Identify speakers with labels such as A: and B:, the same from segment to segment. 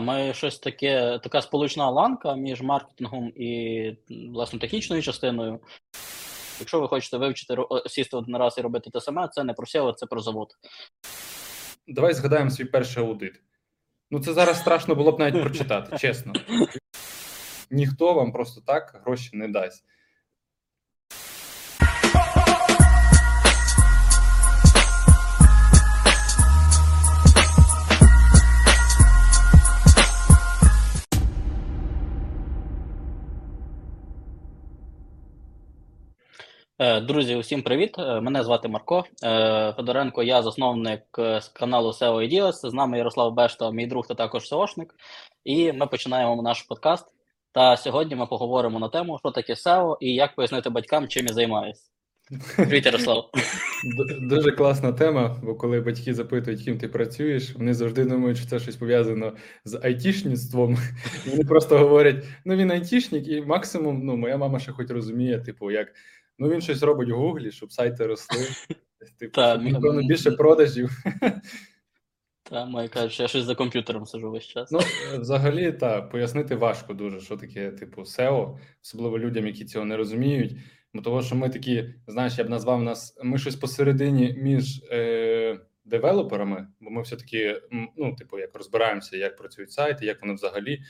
A: Ми щось таке, така сполучна ланка між маркетингом і власне технічною частиною. Якщо ви хочете вивчити ро- сісти один раз і робити те саме, це не про SEO, це про завод.
B: Давай згадаємо свій перший аудит. Ну, це зараз страшно було б навіть прочитати, чесно. Ніхто вам просто так гроші не дасть.
A: Друзі, усім привіт! Е, Мене звати Марко Е, Федоренко. Я засновник е, з каналу SEO Ideas. З нами Ярослав Бешта, мій друг та також SEOшник. І ми починаємо наш подкаст. Та сьогодні ми поговоримо на тему, що таке SEO і як пояснити батькам, чим я займаюся. Привіт, Ярослав.
B: Дуже класна тема, бо коли батьки запитують, ким ти працюєш, вони завжди думають, що це щось пов'язано з айтішництвом. Вони просто говорять: ну він айтішник, і максимум, ну, моя мама ще хоч розуміє, типу, як ну він щось робить в Гуглі, щоб сайти росли. Типу,
A: м-
B: напевно, більше продажів.
A: Та ми кажуть, я щось за комп'ютером сижу весь час.
B: Ну, взагалі, та пояснити важко дуже, що таке, типу, SEO, особливо людям, які цього не розуміють. Бо того, що ми такі, знаєш, я б назвав нас, ми щось посередині між е, девелоперами, бо ми все-таки, ну, типу, як розбираємося, як працюють сайти, як вони взагалі,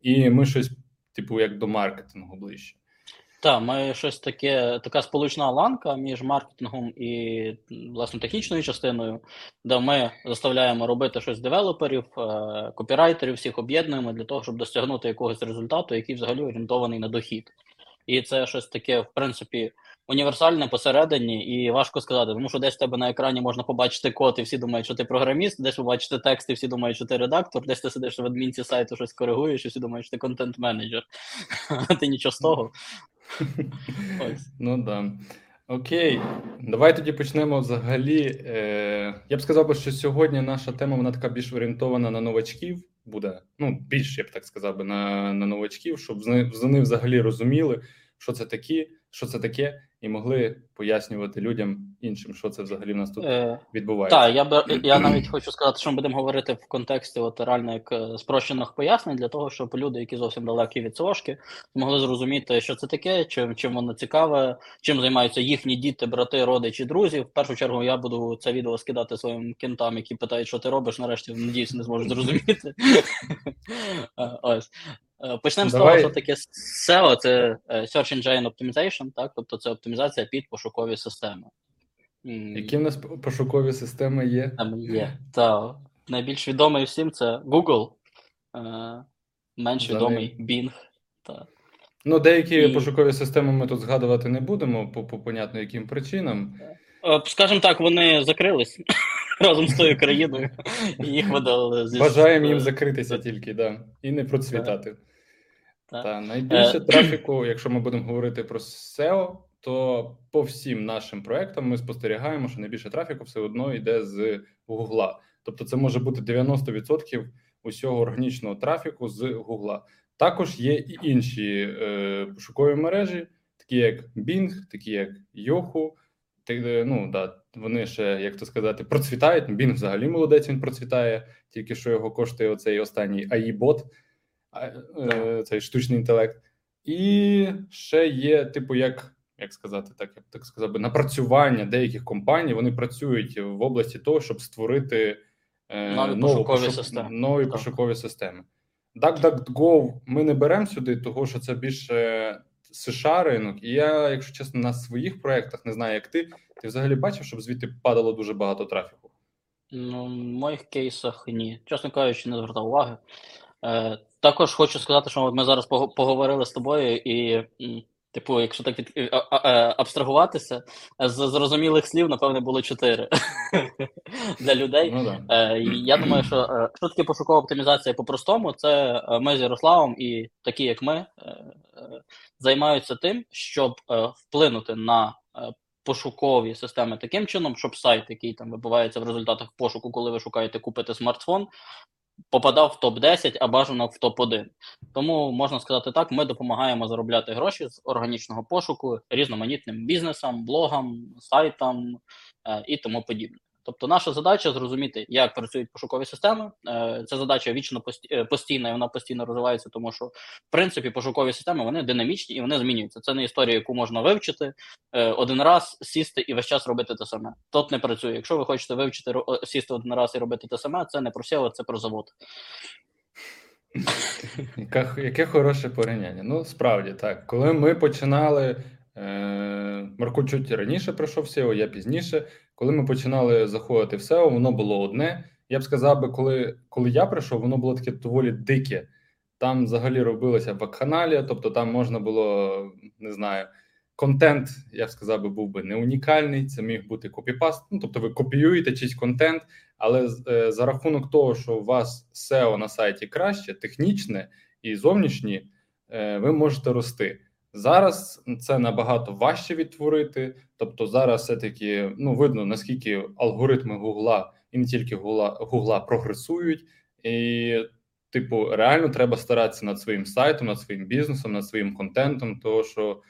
B: і ми щось, типу, як до маркетингу ближче.
A: Так, ми щось таке, така сполучна ланка між маркетингом і власне технічною частиною, де ми заставляємо робити щось девелоперів, е, копірайтерів, всіх об'єднуємо для того, щоб досягнути якогось результату, який взагалі орієнтований на дохід. І це щось таке, в принципі, універсальне посередині, і важко сказати, тому що десь в тебе на екрані можна побачити код, і всі думають, що ти програміст, десь побачити текст, і всі думають, що ти редактор, десь ти сидиш в адмінці сайту, щось коригуєш, і всі думають, що ти контент-менеджер. А ти нічого з того. Ось.
B: Ну да. Окей, давай тоді почнемо взагалі. Е, я б сказав, би, що сьогодні наша тема вона така більш орієнтована на новачків буде. Ну, більш я б так сказав би, на, на новачків, щоб вони, взагалі розуміли, що це такі, що це таке, і могли пояснювати людям іншим, що це взагалі в нас тут
A: Е,
B: відбувається.
A: Так, я б я навіть хочу сказати, що ми будемо говорити в контексті от реально як е, спрощених пояснень для того, щоб люди, які зовсім далекі від СОшки, могли зрозуміти, що це таке, чим чим воно цікаве, чим займаються їхні діти, брати, родичі, друзі. В першу чергу я буду це відео скидати своїм кентам, які питають, що ти робиш. Нарешті надіюсь, не зможуть зрозуміти. Е, Ось. Е, Почнемо з того, що таке SEO, це е, Search Engine Optimization, так, тобто це оптимізація під пошукові системи.
B: Які в нас пошукові системи є?
A: там є. Та найбільш відомий всім це Google, е, менш відомий Bing. Та.
B: Ну, деякі
A: І-
B: пошукові системи ми тут згадувати не будемо, по, по понятно яким причинам.
A: Скажімо так, вони закрились разом з тою країною, і їх видали
B: Бажаємо їм закритися тільки, да, і не процвітати.
A: Та.
B: Та найбільше
A: Е.
B: трафіку, якщо ми будемо говорити про SEO, то по всім нашим проектам ми спостерігаємо, що найбільше трафіку все одно йде з Гугла. Тобто, це може бути 90% усього органічного трафіку з Гугла. Також є і інші е, пошукові мережі, такі як Bing, такі як Yahoo. Е, ну, да, вони ще, як то сказати, процвітають. Bing взагалі молодець, він процвітає, тільки що його коштує оцей останній AI-бот, цей штучний інтелект. І ще є, типу, як, як сказати, так, я б так сказав би, напрацювання деяких компаній. Вони працюють в області того, щоб створити е,
A: Нові
B: нову
A: пошукові
B: пошук-
A: системи.
B: нові
A: Так.
B: пошукові системи. DuckDuckGo ми не беремо сюди, того що це більше США ринок. І я, якщо чесно, на своїх проєктах не знаю, як ти. Ти взагалі бачив, щоб звідти падало дуже багато трафіку?
A: Ну, в моїх кейсах ні. Чесно кажучи, не звертав уваги. Е, також хочу сказати, що ми зараз поговорили з тобою, і, типу, якщо так від, а- е, абстрагуватися, з зрозумілих слів, напевне, було чотири для людей.
B: Ну да.
A: Е, я думаю, що е, що таке пошукова оптимізація по-простому, це е, ми з Ярославом і такі, як ми, е, е, займаються тим, щоб е, вплинути на е, пошукові системи таким чином, щоб сайт, який там вибивається в результатах пошуку, коли ви шукаєте купити смартфон, попадав в топ-10, а бажано в топ-1. Тому можна сказати так, ми допомагаємо заробляти гроші з органічного пошуку різноманітним бізнесам, блогам, сайтам е, і тому подібне. Тобто, наша задача зрозуміти, як працюють пошукові системи. Це задача вічно е, постійна, і вона постійно розвивається, тому що в принципі пошукові системи вони динамічні і вони змінюються. Це не історія, яку можна вивчити е, один раз, сісти і весь час робити те саме. Тут не працює. Якщо ви хочете вивчити е, сісти один раз і робити те саме, це не про SEO, це про завод.
B: Яке хороше порівняння. Ну, справді так. Коли ми починали, е, Марко чуть раніше прийшов в SEO, я пізніше. Коли ми починали заходити в SEO, воно було одне. Я б сказав би, коли, коли я прийшов, воно було таке доволі дике. Там взагалі робилося вакханалія, тобто там можна було, не знаю, контент, я б сказав би, був би не унікальний, це міг бути копіпаст. Ну, тобто ви копіюєте чийсь контент, але е, за рахунок того, що у вас SEO на сайті краще, технічне і зовнішні, е, ви можете рости. Зараз це набагато важче відтворити. Тобто, зараз все-таки ну видно наскільки алгоритми Гугла і не тільки Гугла, Гугла прогресують, і типу, реально треба старатися над своїм сайтом, над своїм бізнесом, над своїм контентом, тому що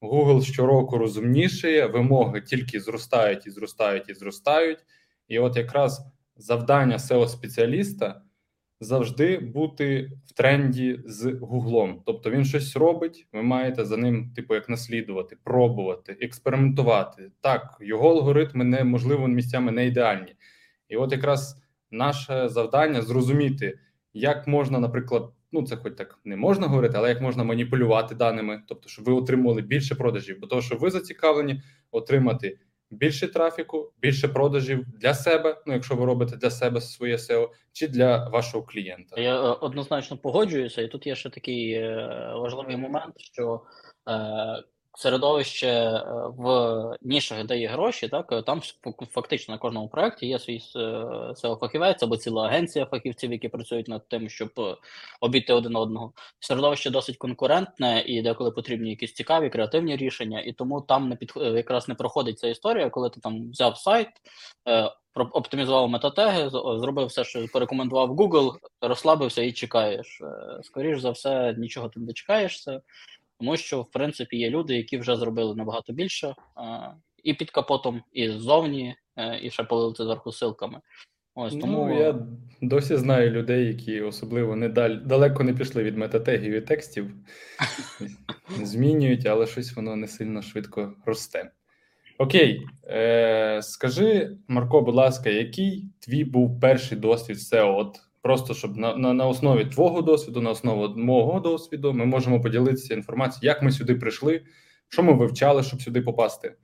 B: Google щороку розумнішає, вимоги тільки зростають і зростають і зростають. І от якраз завдання SEO-спеціаліста завжди бути в тренді з Гуглом. Тобто він щось робить, ви маєте за ним, типу, як наслідувати, пробувати, експериментувати. Так, його алгоритми не можливо місцями не ідеальні. І от якраз наше завдання зрозуміти, як можна, наприклад, ну це хоч так не можна говорити, але як можна маніпулювати даними, тобто, щоб ви отримували більше продажів, бо того, що ви зацікавлені отримати більше трафіку, більше продажів для себе. Ну, якщо ви робите для себе своє SEO, чи для вашого клієнта.
A: Я е, однозначно погоджуюся, і тут є ще такий е, важливий момент, що е, середовище е, в нішах, де є гроші, так е, там фактично на кожному проєкті є свій е, SEO-фахівець або ціла агенція фахівців, які працюють над тим, щоб е, обійти один одного. Середовище досить конкурентне і деколи потрібні якісь цікаві креативні рішення, і тому там не підх... е, якраз не проходить ця історія, коли ти там взяв сайт. е, оптимізував метатеги, зробив все, що порекомендував Google, розслабився і чекаєш. Е, Скоріш за все, нічого ти не дочекаєшся, тому що, в принципі, є люди, які вже зробили набагато більше і під капотом, і ззовні, е, і ще полили це зверху. Ось тому
B: Ну, я досі знаю людей, які особливо не даль... далеко не пішли від метатегів і текстів, змінюють, але щось воно не сильно швидко росте. Окей, е, скажи, Марко, будь ласка, який твій був перший досвід SEO? От просто щоб на, на, на основі твого досвіду, на основі мого досвіду, ми можемо поділитися інформацією, як ми сюди прийшли, що ми вивчали, щоб сюди попасти.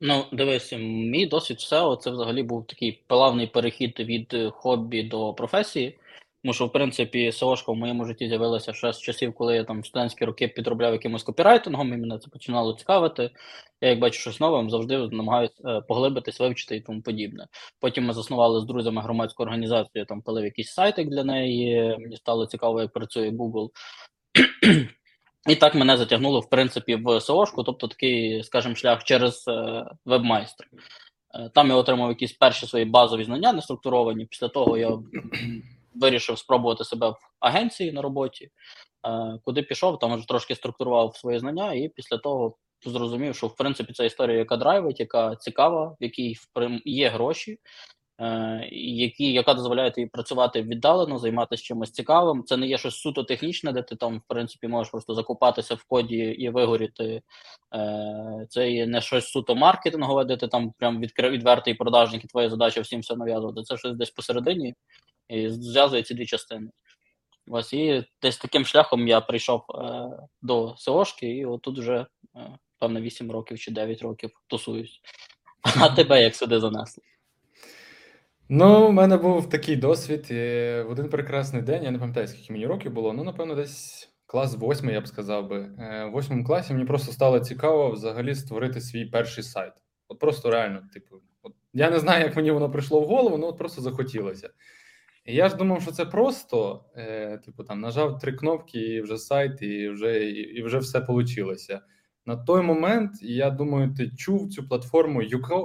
A: Ну, дивись, мій досвід SEO це взагалі був такий плавний перехід від е, хобі до професії. Тому що, в принципі, SEOшка в моєму житті з'явилася ще з часів, коли я там в студентські роки підробляв якимось копірайтингом, і мене це починало цікавити. Я як бачу щось нове, завжди намагаюся е, поглибитись, вивчити і тому подібне. Потім ми заснували з друзями громадську організацію, там пилив якийсь сайтик для неї. Мені стало цікаво, як працює Google. І так мене затягнуло, в принципі, в SEO-шку, тобто такий, скажімо, шлях через е, вебмайстер. Там я отримав якісь перші свої базові знання, не структуровані. Після того я вирішив спробувати себе в агенції на роботі. Е, Куди пішов, там вже трошки структурував свої знання, і після того зрозумів, що в принципі це історія, яка драйвить, яка цікава, в якій є гроші, е, які, яка дозволяє тобі працювати віддалено, займатися чимось цікавим. Це не є щось суто технічне, де ти там, в принципі, можеш просто закопатися в коді і вигоріти. Е, Це є не щось суто маркетингове, де ти там прям відкри- відвертий продажник, і твоя задача всім все нав'язувати. Це щось десь посередині і зв'язує ці дві частини. Ось і десь таким шляхом я прийшов е, до СОшки, і отут вже, е, певно, 8 років чи 9 років тусуюсь. А тебе як сюди занесло?
B: Ну, у мене був такий досвід. і В один прекрасний день, я не пам'ятаю, скільки мені років було, ну, напевно, десь клас восьмий, я б сказав би. Е, В восьмому класі мені просто стало цікаво взагалі створити свій перший сайт. От просто реально, типу, от, я не знаю, як мені воно прийшло в голову, ну от просто захотілося. Я ж думав, що це просто, е, типу, там нажав три кнопки, і вже сайт, і вже, і, вже все вийшло. На той момент, я думаю, ти чув цю платформу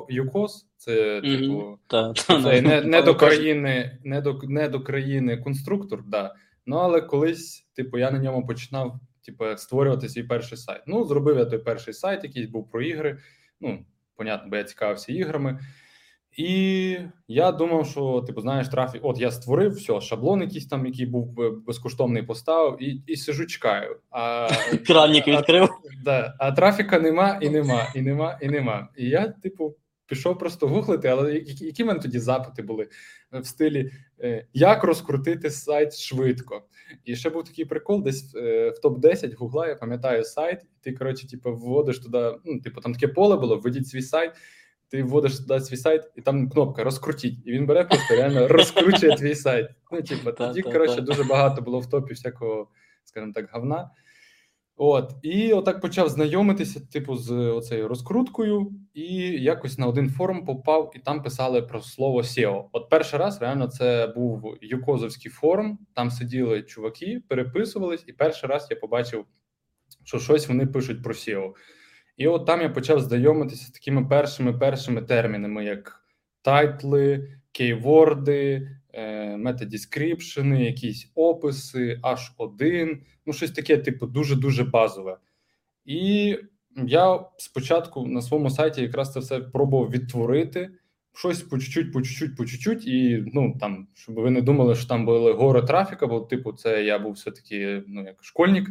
B: Юкос. Це, типу,
A: Та,
B: це не, не, до країни, не до не до країни конструктор, да. Ну але колись, типу, я на ньому починав типу, створювати свій перший сайт. Ну, зробив я той перший сайт, якийсь був про ігри. Ну, понятно, бо я цікавився іграми. І я думав, що типу, знаєш, трафік. От я створив все, шаблон, якийсь там, який був безкоштовний, поставив, і і сижу, чекаю. А
A: Кранник відкрив.
B: А, да, а трафіка нема, і нема, і нема, і нема. І я, типу, пішов просто гуглити, але які, які в мене тоді запити були в стилі е, як розкрутити сайт швидко. І ще був такий прикол, десь е, в топ-10 гугла, я пам'ятаю сайт, і ти, коротше, типу, вводиш туди, ну, типу, там таке поле було, введіть свій сайт ти вводиш туди свій сайт, і там кнопка розкрутіть, і він бере просто реально розкручує твій сайт. Ну, типу, тоді, коротше, дуже багато було в топі всякого, скажімо так, говна. От, і отак почав знайомитися, типу, з оцею розкруткою, і якось на один форум попав, і там писали про слово SEO. От перший раз реально це був Юкозовський форум. Там сиділи чуваки, переписувались, і перший раз я побачив, що щось вони пишуть про SEO. І от там я почав знайомитися з такими першими першими термінами, як тайтли, кейворди, метадіскріпшени, якісь описи, H1, ну щось таке, типу, дуже-дуже базове. І я спочатку на своєму сайті якраз це все пробував відтворити. Щось по чуть-чуть, по чуть-чуть, по чуть-чуть, і ну там, щоб ви не думали, що там були гори трафіка, бо типу, це я був все-таки ну як школьник,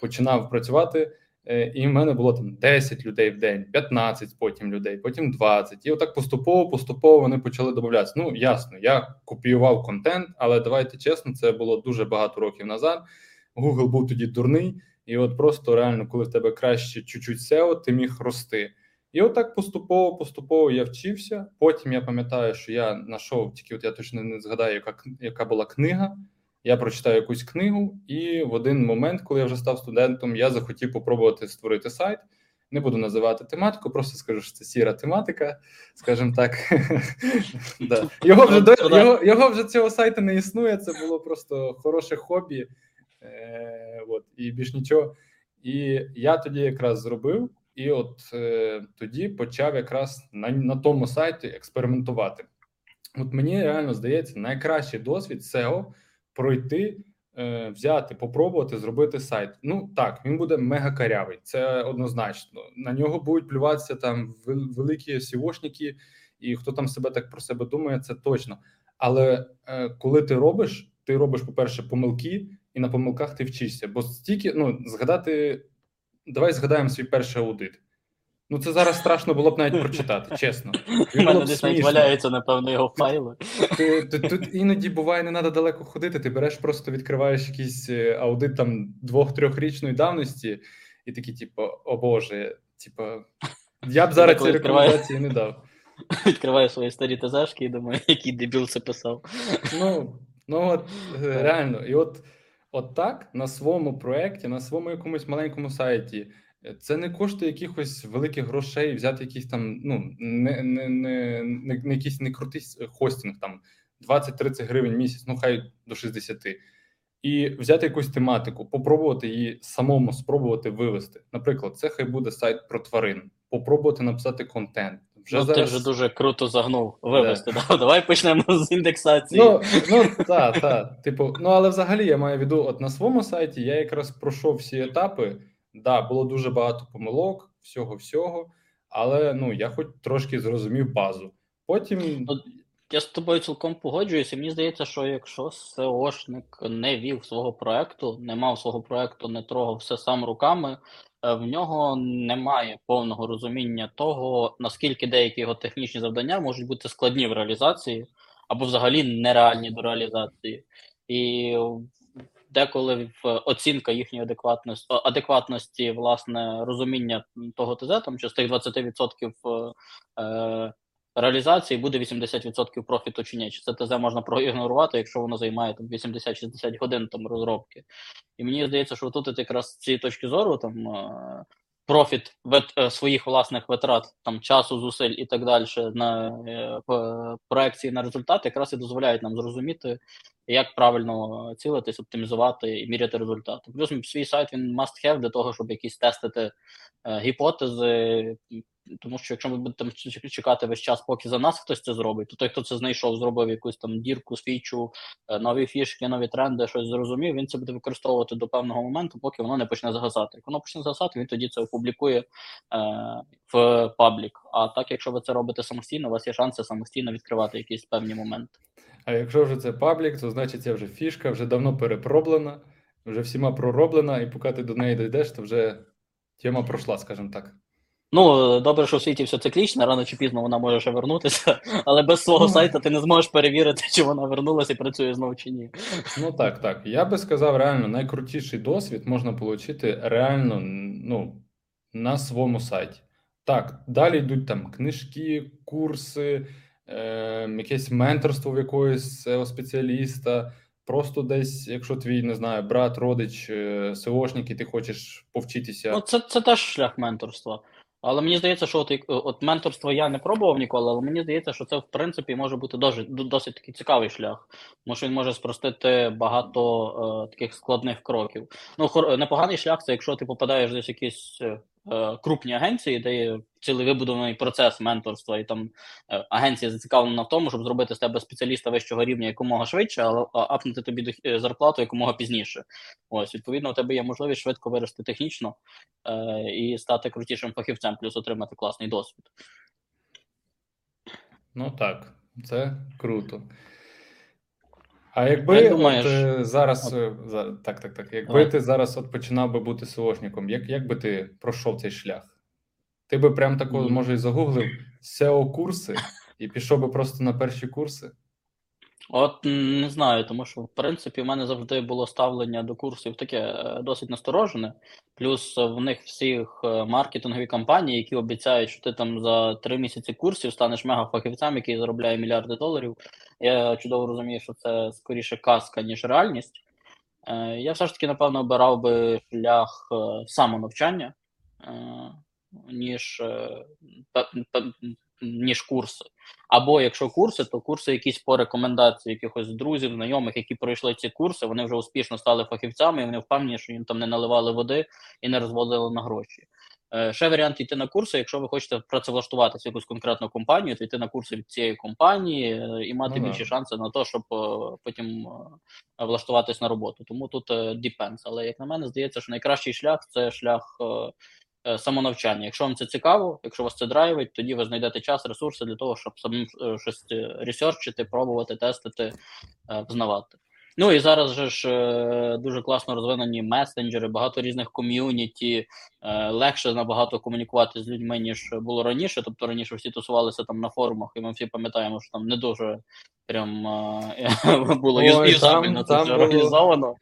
B: починав працювати. Е, і в мене було там 10 людей в день, 15 потім людей, потім 20. І отак поступово, поступово вони почали додатися. Ну ясно, я копіював контент, але давайте чесно, це було дуже багато років назад. Google був тоді дурний, і от просто реально, коли в тебе краще чуть-чуть SEO, ти міг рости. І отак поступово, поступово я вчився. Потім я пам'ятаю, що я знайшов, тільки от я точно не згадаю, яка яка була книга. Я прочитаю якусь книгу, і в один момент, коли я вже став студентом, я захотів попробувати створити сайт. Не буду називати тематику, просто скажу, що це сіра тематика, скажімо так. Його вже його, його вже цього сайту не існує. Це було просто хороше хобі, е, от, і більш нічого. І я тоді якраз зробив, і от е, тоді почав якраз на, на тому сайті експериментувати. От мені реально здається, найкращий досвід SEO – пройти, е, взяти, попробувати зробити сайт. Ну так, він буде мега карявий, це однозначно. На нього будуть плюватися там великі сівошники, і хто там себе так про себе думає, це точно. Але е, коли ти робиш, ти робиш, по-перше, помилки, і на помилках ти вчишся. Бо стільки ну згадати, давай згадаємо свій перший аудит. Ну, це зараз страшно було б навіть прочитати, чесно.
A: У мене десь навіть валяються, напевно, його файли.
B: Тут іноді буває, не треба далеко ходити. Ти береш, просто відкриваєш якийсь е, аудит там двох-трьохрічної давності, і такий, типу, о Боже, типу, я б зараз ці рекомендації не дав.
A: Відкриваю свої старі ТЗшки і думаю, який дебіл це писав.
B: Ну, ну от е, реально, і от, от так на своєму проєкті, на своєму якомусь маленькому сайті. Е, це не коштує якихось великих грошей, взяти якийсь там, ну не не, не, не, не якийсь не крутий хостинг, там 20-30 гривень місяць, ну хай до 60. І взяти якусь тематику, попробувати її самому спробувати вивести. Наприклад, це хай буде сайт про тварин, попробувати написати контент.
A: Вже ну, зараз... Ти вже дуже круто загнув вивести. Да. Давай почнемо з індексації.
B: Ну ну так, так. Типу, ну але взагалі я маю в виду, от на своєму сайті я якраз пройшов всі етапи. Да, було дуже багато помилок, всього всього, але ну я хоч трошки зрозумів базу. Потім
A: ну, я з тобою цілком погоджуюся. Мені здається, що якщо СЕОшник не вів свого проекту, не мав свого проекту, не трогав все сам руками, е, в нього немає повного розуміння того, наскільки деякі його технічні завдання можуть бути складні в реалізації або взагалі нереальні до реалізації. І деколи в оцінка їхньої адекватності адекватності, власне, розуміння того ТЗ, там що з тих 20% е, реалізації буде 80% профіту чи ні. Чи це ТЗ можна проігнорувати, якщо воно займає там 80-60 годин там розробки. І мені здається, що тут якраз з цієї точки зору там. Е, профіт вет, своїх власних витрат, там часу, зусиль і так далі на е, проекції на результат, якраз і дозволяють нам зрозуміти, як правильно цілитись, оптимізувати і міряти результати. Плюс свій сайт він must have для того, щоб якісь тестити е, гіпотези, тому що якщо ми будемо чекати весь час, поки за нас хтось це зробить, то той, хто це знайшов, зробив якусь там дірку, свічу, е, нові фішки, нові тренди, щось зрозумів. Він це буде використовувати до певного моменту, поки воно не почне згасати. Як воно почне згасати, він тоді це опублікує е, в паблік. А так, якщо ви це робите самостійно, у вас є шанси самостійно відкривати якісь певні моменти.
B: А якщо вже це паблік, то значить це вже фішка, вже давно перепроблена, вже всіма пророблена, і поки ти до неї дійдеш, то вже тема пройшла, скажімо так.
A: Ну, добре, що в світі все циклічно, рано чи пізно вона може ще вернутися, але без свого ну, сайту ти не зможеш перевірити, чи вона вернулася і працює знову чи ні.
B: Ну так, так. Я би сказав, реально найкрутіший досвід можна отримати реально ну, на своєму сайті. Так, далі йдуть там книжки, курси, е, якесь менторство в якогось SEO спеціаліста. Просто десь, якщо твій не знаю, брат, родич, е, СОшник, і ти хочеш повчитися.
A: Ну, це це теж шлях менторства. Але мені здається, що от от менторство я не пробував ніколи, але мені здається, що це в принципі може бути досить досить такий цікавий шлях, тому що він може спростити багато е, таких складних кроків. Ну, хор, непоганий шлях це якщо ти попадаєш десь якісь е, крупні агенції, де є цілий вибудований процес менторства, і там е, агенція зацікавлена в тому, щоб зробити з тебе спеціаліста вищого рівня якомога швидше, але апнути тобі е, зарплату якомога пізніше. Ось, відповідно, у тебе є можливість швидко вирости технічно е, і стати крутішим фахівцем, плюс отримати класний досвід.
B: Ну так, це круто. А якби Як думаєш? от, е, зараз е, за- так, так, так. Якби Давай. ти зараз от починав би бути СОшником, як, як би ти пройшов цей шлях? Ти би прям тако, Ні. може, і загуглив SEO курси і пішов би просто на перші курси?
A: От не знаю, тому що в принципі в мене завжди було ставлення до курсів таке е, досить насторожене. Плюс в них всіх е, маркетингові компанії, які обіцяють, що ти там за три місяці курсів станеш мегафахівцем, який заробляє мільярди доларів. Я чудово розумію, що це скоріше казка, ніж реальність. Е, я все ж таки, напевно, обирав би шлях самонавчання, ніж ніж курси. Або якщо курси, то курси якісь по рекомендації якихось друзів, знайомих, які пройшли ці курси, вони вже успішно стали фахівцями, і вони впевнені, що їм там не наливали води і не розводили на гроші. Е, ще варіант йти на курси, якщо ви хочете працевлаштуватися в якусь конкретну компанію, то йти на курси від цієї компанії е, і мати ну, більші шанси на те, щоб е, потім влаштуватись на роботу. Тому тут depends. Але як на мене, здається, що найкращий шлях це шлях самонавчання. Якщо вам це цікаво, якщо вас це драйвить, тоді ви знайдете час, ресурси для того, щоб самим щось ресерчити, пробувати, тестити, взнавати. Ну і зараз же ж дуже класно розвинені месенджери, багато різних ком'юніті, легше набагато комунікувати з людьми, ніж було раніше. Тобто раніше всі тусувалися там на форумах, і ми всі пам'ятаємо, що там не дуже прям було юзабельно це все організовано.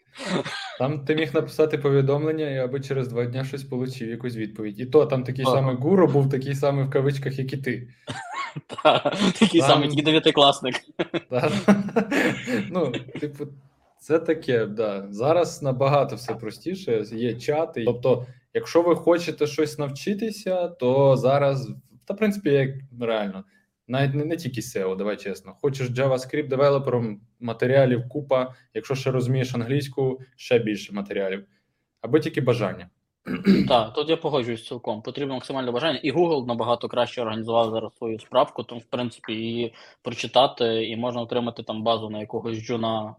B: Там ти міг написати повідомлення, і аби через два дні щось отримав, якусь відповідь. І то там такий ага. самий гуру був такий самий в кавичках, як і ти.
A: Такий самий тільки дев'ятикласник.
B: Ну, типу, це таке, да. Зараз набагато все простіше, є чати. Тобто, якщо ви хочете щось навчитися, то зараз, та в принципі, як реально. Навіть не, не тільки SEO, давай чесно. Хочеш JavaScript девелопером, матеріалів купа. Якщо ще розумієш англійську, ще більше матеріалів, або тільки бажання.
A: Так, тут я погоджуюсь цілком. Потрібно максимальне бажання, і Google набагато краще організував зараз свою справку, тому в принципі її прочитати, і можна отримати там базу на якогось джуна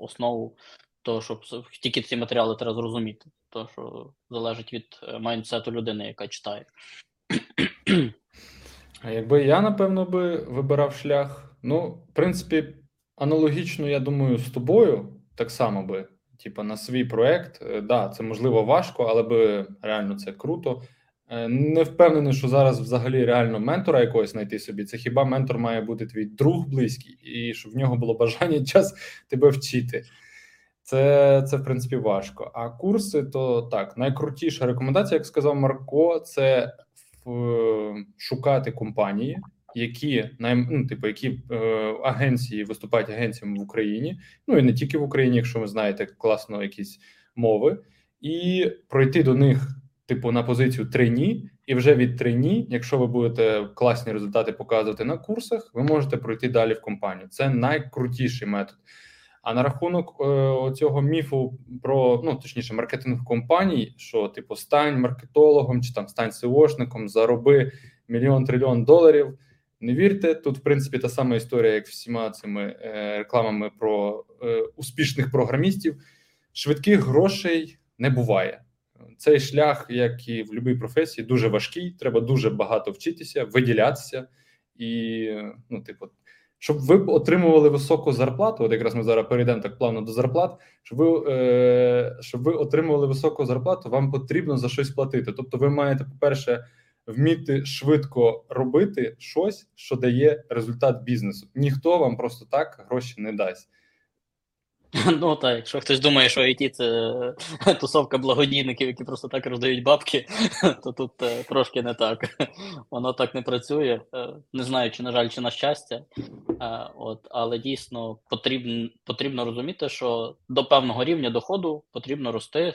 A: основу, то щоб тільки ці матеріали треба зрозуміти, то що залежить від е, майндсету людини, яка читає.
B: А якби я, напевно, би вибирав шлях, ну, в принципі, аналогічно, я думаю, з тобою так само би, типа, на свій проект. Е, да, це можливо важко, але би реально це круто. Е, не впевнений, що зараз взагалі реально ментора якогось знайти собі. Це хіба ментор має бути твій друг близький, і щоб в нього було бажання час тебе вчити. Це, це в принципі, важко. А курси то так, найкрутіша рекомендація, як сказав Марко, це шукати компанії, які ну, типу, які е, агенції виступають агенціями в Україні, ну і не тільки в Україні, якщо ви знаєте класно якісь мови, і пройти до них, типу, на позицію трині, і вже від трині, якщо ви будете класні результати показувати на курсах, ви можете пройти далі в компанію. Це найкрутіший метод. А на рахунок е, цього міфу про ну точніше маркетинг компаній, що типу стань маркетологом чи там стань SEOшником, зароби мільйон трильйон доларів. Не вірте, тут, в принципі, та сама історія, як всіма цими е, рекламами про е, успішних програмістів. Швидких грошей не буває. Цей шлях, як і в будь-якій професії, дуже важкий. Треба дуже багато вчитися, виділятися і, ну, типу, щоб ви отримували високу зарплату. От якраз ми зараз перейдемо так плавно до зарплат. Щоб ви е, щоб ви отримували високу зарплату, вам потрібно за щось платити. Тобто, ви маєте, по-перше, вміти швидко робити щось, що дає результат бізнесу. Ніхто вам просто так гроші не дасть.
A: Ну так, якщо хтось думає, що IT це тусовка благодійників, які просто так роздають бабки, то тут е, трошки не так. Воно так не працює. Е, не знаю, чи на жаль, чи на щастя. Е, от, але дійсно потрібно потрібно розуміти, що до певного рівня доходу потрібно рости,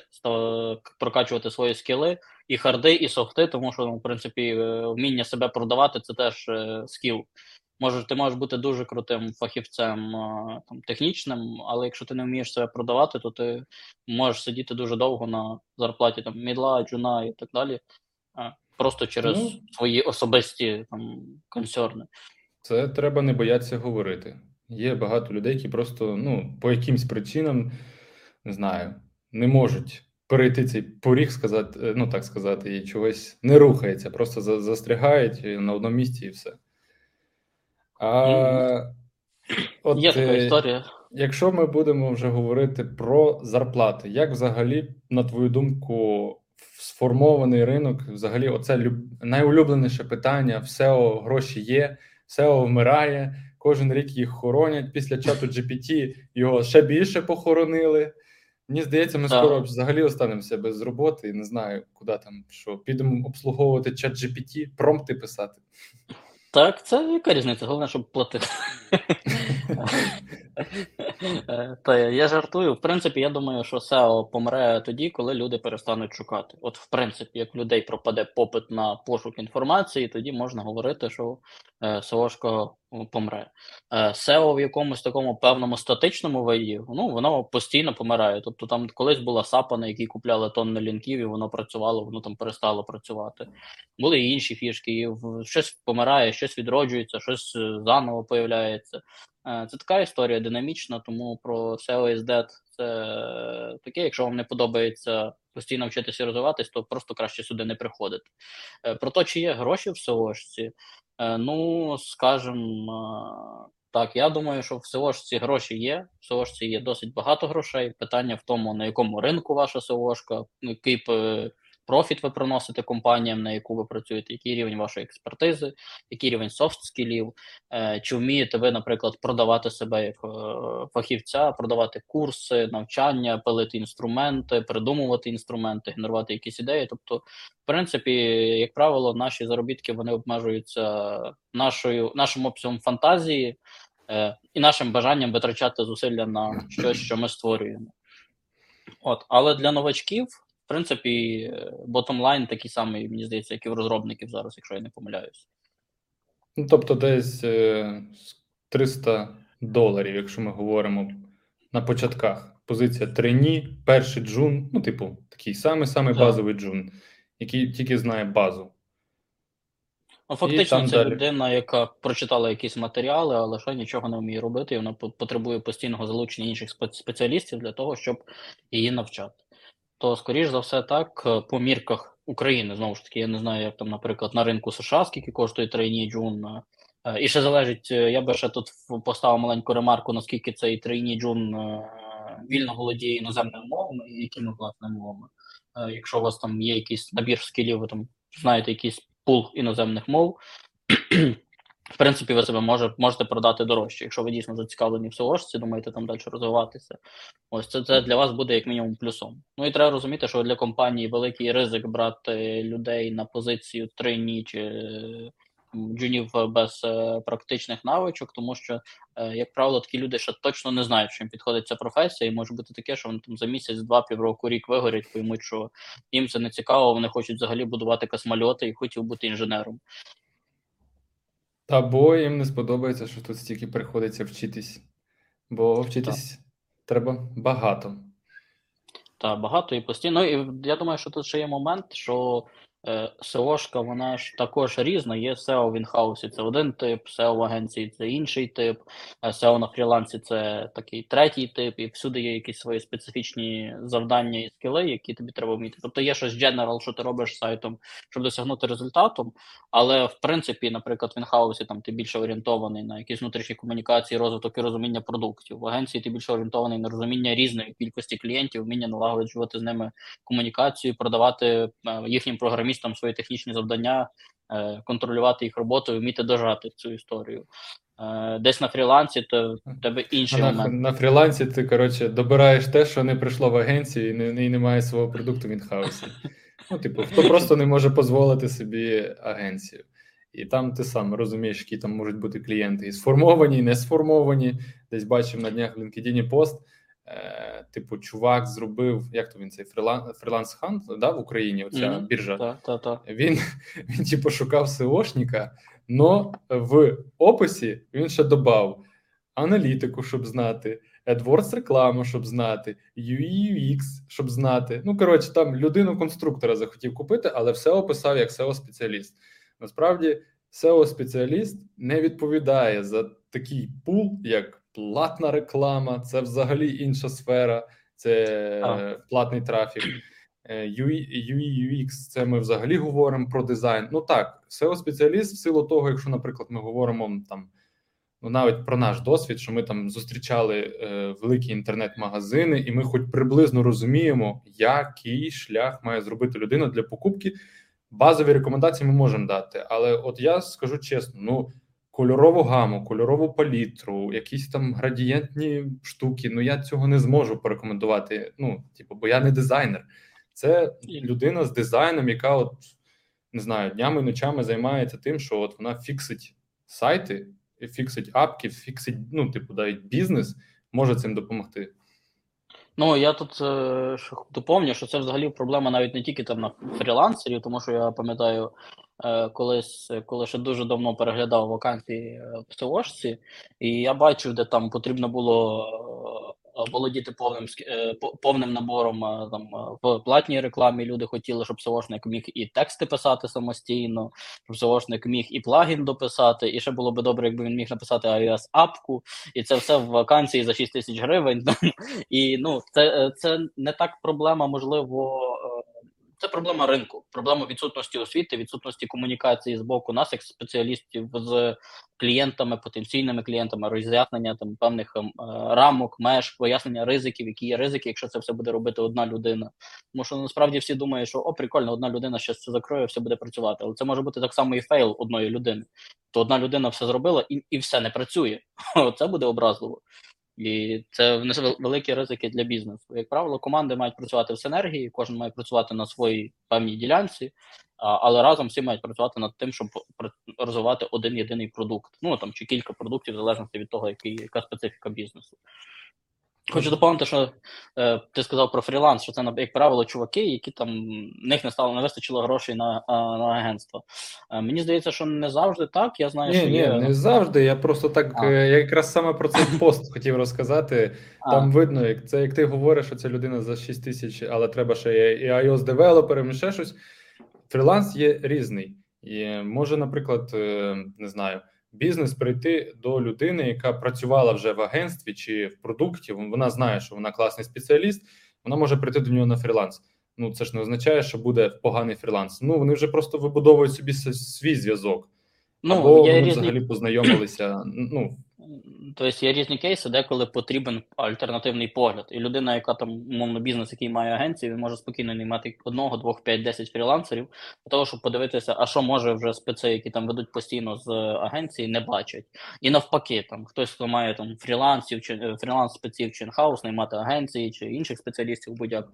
A: прокачувати свої скіли, і харди, і софти, тому що, ну, в принципі, е, вміння себе продавати це теж е, скіл. Може, ти можеш бути дуже крутим фахівцем там, технічним, але якщо ти не вмієш себе продавати, то ти можеш сидіти дуже довго на зарплаті там мідла, джуна і так далі. Просто через
B: Ну.
A: свої особисті там консерни.
B: Це треба не боятися говорити. Є багато людей, які просто ну, по якимсь причинам не знаю, не можуть перейти цей поріг, сказати, е, ну так сказати, і чогось не рухається, просто застрягають на одному місці і все. А от,
A: Є така
B: е,
A: історія.
B: Якщо ми будемо вже говорити про зарплати, як взагалі, на твою думку, сформований ринок, взагалі, оце люб... найулюбленіше питання: в SEO гроші є, SEO вмирає, кожен рік їх хоронять. Після чату GPT його ще більше похоронили. Мені здається, ми
A: Так.
B: скоро взагалі останемося без роботи і не знаю, куди там що. Підемо обслуговувати чат GPT, промпти писати.
A: Так, це яка різниця? Головне, щоб платити. Е, Та я- жартую. В принципі, я думаю, що SEO помре тоді, коли люди перестануть шукати. От, в принципі, як людей пропаде попит на пошук інформації, тоді можна говорити, що е, SEOшка помре. Е, SEO в якомусь такому певному статичному виді, ну, воно постійно помирає. Тобто там колись була сапа, на якій купляли тонни лінків, і воно працювало, воно там перестало працювати. Були і інші фішки, і щось помирає, щось відроджується, щось е, заново появляється. Е, Це така історія динамічна, тому про SEO is dead це таке. Якщо вам не подобається постійно вчитися і розвиватись, то просто краще сюди не приходити. Е, Про те, чи є гроші в SEOшці, е, ну скажем. е, Так, я думаю, що в SEOшці гроші є. В SEOшці є досить багато грошей. Питання в тому, на якому ринку ваша SEOшка, який профіт ви приносите компаніям, на яку ви працюєте, який рівень вашої експертизи, який рівень софт скілів, Е, Чи вмієте ви, наприклад, продавати себе як е, фахівця, продавати курси, навчання, пилити інструменти, придумувати інструменти, генерувати якісь ідеї? Тобто, в принципі, як правило, наші заробітки вони обмежуються нашою нашим обсягом фантазії е, і нашим бажанням витрачати зусилля на щось, що ми створюємо. От, але для новачків, в принципі, ботомлайн такий самий, мені здається, як і в розробників зараз, якщо я не помиляюсь.
B: Ну, тобто, десь е, 300 доларів, якщо ми говоримо на початках. Позиція трені, перший джун, ну, типу, такий самий самий
A: Так.
B: базовий джун, який тільки знає базу.
A: Ну, фактично, це
B: далі.
A: людина, яка прочитала якісь матеріали, але ще нічого не вміє робити, і вона потребує постійного залучення інших спеціалістів для того, щоб її навчати. То, скоріш за все, так, е, по мірках України, знову ж таки, я не знаю, як там, наприклад, на ринку США, скільки коштує трейні джун. е, е, І ще залежить, я би ще тут поставив маленьку ремарку, наскільки цей трейні джун вільно володіє іноземними мовами і якими власне мовами. Якщо у вас там є якийсь набір скілів, ви там знаєте якийсь пул іноземних мов, в принципі, ви себе може, можете продати дорожче, якщо ви дійсно зацікавлені в SEOшці, думаєте там далі розвиватися. Ось це, це для вас буде як мінімум плюсом. Ну і треба розуміти, що для компанії великий ризик брати людей на позицію трейні чи е, джунів без е, практичних навичок, тому що, е, як правило, такі люди ще точно не знають, що їм підходить ця професія, і може бути таке, що вони там за місяць, два, півроку, рік вигорять, поймуть, що їм це не цікаво, вони хочуть взагалі будувати космольоти і хотів бути інженером.
B: Або їм не сподобається, що тут стільки приходиться вчитись, бо вчитись треба багато.
A: Та багато і постійно. Ну, і я думаю, що тут ще є момент, що е, SEO-шка, вона ж також різна. Є SEO в інхаусі це один тип, SEO в агенції це інший тип, а SEO на фрілансі це такий третій тип, і всюди є якісь свої специфічні завдання і скіли, які тобі треба вміти. Тобто є щось general, що ти робиш сайтом, щоб досягнути результату, але в принципі, наприклад, в інхаусі там ти більше орієнтований на якісь внутрішні комунікації, розвиток і розуміння продуктів. В агенції ти більше орієнтований на розуміння різної кількості клієнтів, вміння налагоджувати з ними комунікацію, продавати е, їхнім програмістам свої технічні завдання, е, контролювати їх роботу, і вміти дожати цю історію. Е, Десь на фрілансі, то в тебе інший
B: На,
A: момент.
B: на фрілансі ти коротше добираєш те, що не прийшло в агенцію і не, і немає свого продукту в інхаусі. Ну, типу, хто просто не може дозволити собі агенцію. І там ти сам розумієш, які там можуть бути клієнти і сформовані, і не сформовані. Десь бачив на днях в LinkedIn пост. Е, типу, чувак зробив, як то він цей фріланс Freelancehunt да, в Україні, оця
A: Мгм.
B: біржа.
A: Та, та, та.
B: Він, він типу, шукав SEOшника, но в описі він ще додав аналітику, щоб знати, AdWords рекламу, щоб знати, UI, UX, щоб знати. Ну, коротше, там людину-конструктора захотів купити, але все описав як SEO-спеціаліст. Насправді, SEO-спеціаліст не відповідає за такий пул, як платна реклама, це взагалі інша сфера, це е, платний трафік. Е, UI, UX, це ми взагалі говоримо про дизайн. Ну так, SEO-спеціаліст, в силу того, якщо, наприклад, ми говоримо там, ну навіть про наш досвід, що ми там зустрічали е, великі інтернет-магазини, і ми хоч приблизно розуміємо, який шлях має зробити людина для покупки. Базові рекомендації ми можемо дати, але от я скажу чесно: ну кольорову гаму, кольорову палітру, якісь там градієнтні штуки. Ну я цього не зможу порекомендувати. Ну, типу, бо я не дизайнер. Це людина з дизайном, яка от не знаю, днями і ночами займається тим, що от вона фіксить сайти, фіксить апки, фіксить, ну, типу, навіть бізнес може цим допомогти.
A: Ну я тут е, що доповню, що це взагалі проблема навіть не тільки там на фрілансерів, тому що я пам'ятаю, колись, коли ще дуже давно переглядав вакансії е, в СОшці, і я бачив, де там потрібно було е, володіти повним е, повним набором е, там е, в платній рекламі. Люди хотіли, щоб СОшник міг і тексти писати самостійно, щоб СОшник міг і плагін дописати, і ще було би добре, якби він міг написати iOS апку, і це все в вакансії за 6 тисяч гривень. І ну, це, це не так проблема, можливо, е, це проблема ринку, проблема відсутності освіти, відсутності комунікації з боку нас, як спеціалістів з клієнтами, потенційними клієнтами, роз'яснення там певних ем, е, рамок, меж, пояснення ризиків, які є ризики, якщо це все буде робити одна людина. Тому що насправді всі думають, що о, прикольно, одна людина щось це закроє, все буде працювати. Але це може бути так само і фейл одної людини. То одна людина все зробила і, і все не працює. Це буде образливо. І це внесе великі ризики для бізнесу. Як правило, команди мають працювати в синергії, кожен має працювати на своїй певній ділянці, але разом всі мають працювати над тим, щоб розвивати один єдиний продукт. Ну там чи кілька продуктів, в залежності від того, який, яка специфіка бізнесу. Хочу доповнити, що е, ти сказав про фріланс, що це як правило чуваки, які там в них не стало не вистачило грошей на, а, на агентство. Е, мені здається, що не завжди так. Я знаю,
B: Ні,
A: що
B: ні,
A: є...
B: не завжди. Я просто так
A: А.
B: е, я якраз саме про цей пост хотів розказати.
A: А.
B: Там видно, як це як ти говориш, що це людина за 6 тисяч, але треба ще і ios девелопером, і ще щось. Фріланс є різний. І може, наприклад, е, не знаю, бізнес прийти до людини, яка працювала вже в агентстві чи в продукті. Вона знає, що вона класний спеціаліст. Вона може прийти до нього на фріланс. Ну це ж не означає, що буде поганий фріланс. Ну вони вже просто вибудовують собі свій зв'язок.
A: Ну,
B: Або
A: я
B: вони
A: різні
B: взагалі познайомилися. Ну
A: Тобто є різні кейси, деколи потрібен альтернативний погляд. І людина, яка там, умовно, бізнес, який має агенцію, він може спокійно наймати одного, двох, п'ять, десять фрілансерів, для того, щоб подивитися, а що може вже спеці, які там ведуть постійно з агенції, не бачать. І навпаки, там хтось, хто має там фрілансів чи е, фріланс спеців чи інхаус, наймати агенції чи інших спеціалістів будь-як.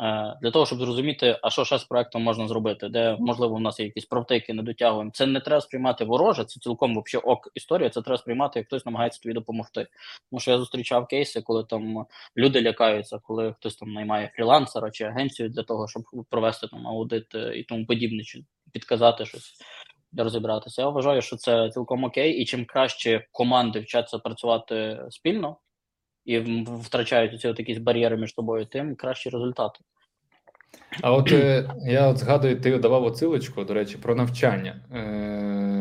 A: Е, Для того, щоб зрозуміти, а що ще з проектом можна зробити, де можливо у нас є якісь провтики, не дотягуємо. Це не треба сприймати вороже, це цілком вообще ок історія. Це треба сприймати, як хтось намагається тобі допомогти. Тому що я зустрічав кейси, коли там люди лякаються, коли хтось там наймає фрілансера чи агенцію для того, щоб провести там аудит е, і тому подібне, чи підказати щось. Розібратися. Я вважаю, що це цілком окей, і чим краще команди вчаться працювати спільно і втрачають ці от якісь бар'єри між собою, тим кращі результати.
B: А от е, я от згадую, ти давав оцилочку, до речі, про навчання. Е,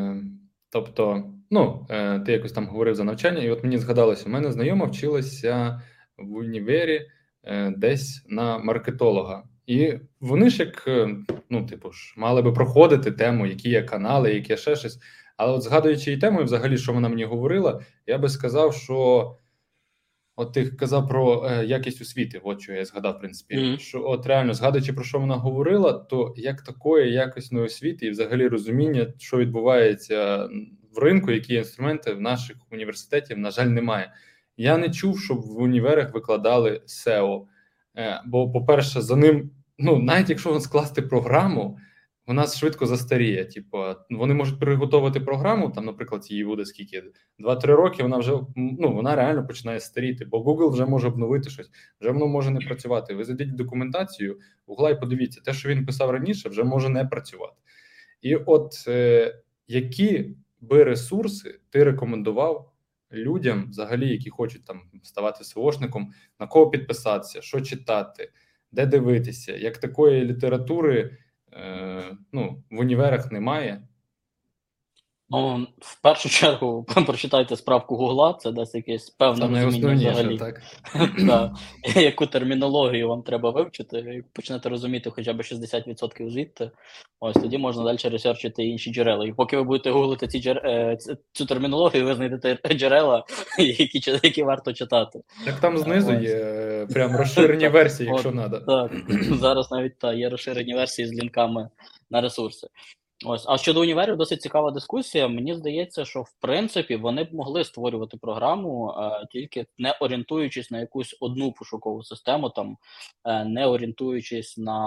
B: Тобто, ну, е, ти якось там говорив за навчання, і от мені згадалося, у мене знайома вчилася в універі е, десь на маркетолога. І вони ж як, е, ну, типу ж, мали би проходити тему, які є канали, які ще щось. Але от згадуючи її тему, і взагалі, що вона мені говорила, я би сказав, що от ти казав про е, якість освіти, от що я згадав, в принципі,
A: Мгм.
B: що от реально згадуючи про що вона говорила, то як такої якісної освіти і взагалі розуміння, що відбувається в ринку, які інструменти в наших університетів, на жаль, немає. Я не чув, щоб в універах викладали SEO. Е, Бо, по-перше, за ним, ну навіть якщо скласти програму, вона швидко застаріє. Типу, вони можуть приготувати програму, там, наприклад, її буде скільки 2-3 роки. Вона вже ну вона реально починає старіти, бо Google вже може обновити щось, вже воно може не працювати. Ви зайдіть документацію Гугла і подивіться, те, що він писав раніше, вже може не працювати. І от е, які би ресурси ти рекомендував людям, взагалі, які хочуть там ставати СОшником, на кого підписатися, що читати, де дивитися, як такої літератури е, ну, в універах немає.
A: Ну, в першу чергу, прочитайте справку Гугла, це дасть якесь певне
B: Це
A: розуміння взагалі.
B: так.
A: Да. Яку термінологію вам треба вивчити, як почнете розуміти хоча б 60% звідти, ось тоді можна далі ресерчити інші джерела. І поки ви будете гуглити ці джер... е, цю термінологію, ви знайдете джерела, які, які варто читати.
B: Так там знизу
A: Ось.
B: є е, прям розширені версії, якщо треба.
A: Так, зараз навіть та, є розширені версії з лінками на ресурси. Ось, а щодо універів, досить цікава дискусія. Мені здається, що в принципі вони б могли створювати програму, е, тільки не орієнтуючись на якусь одну пошукову систему, там е, не орієнтуючись на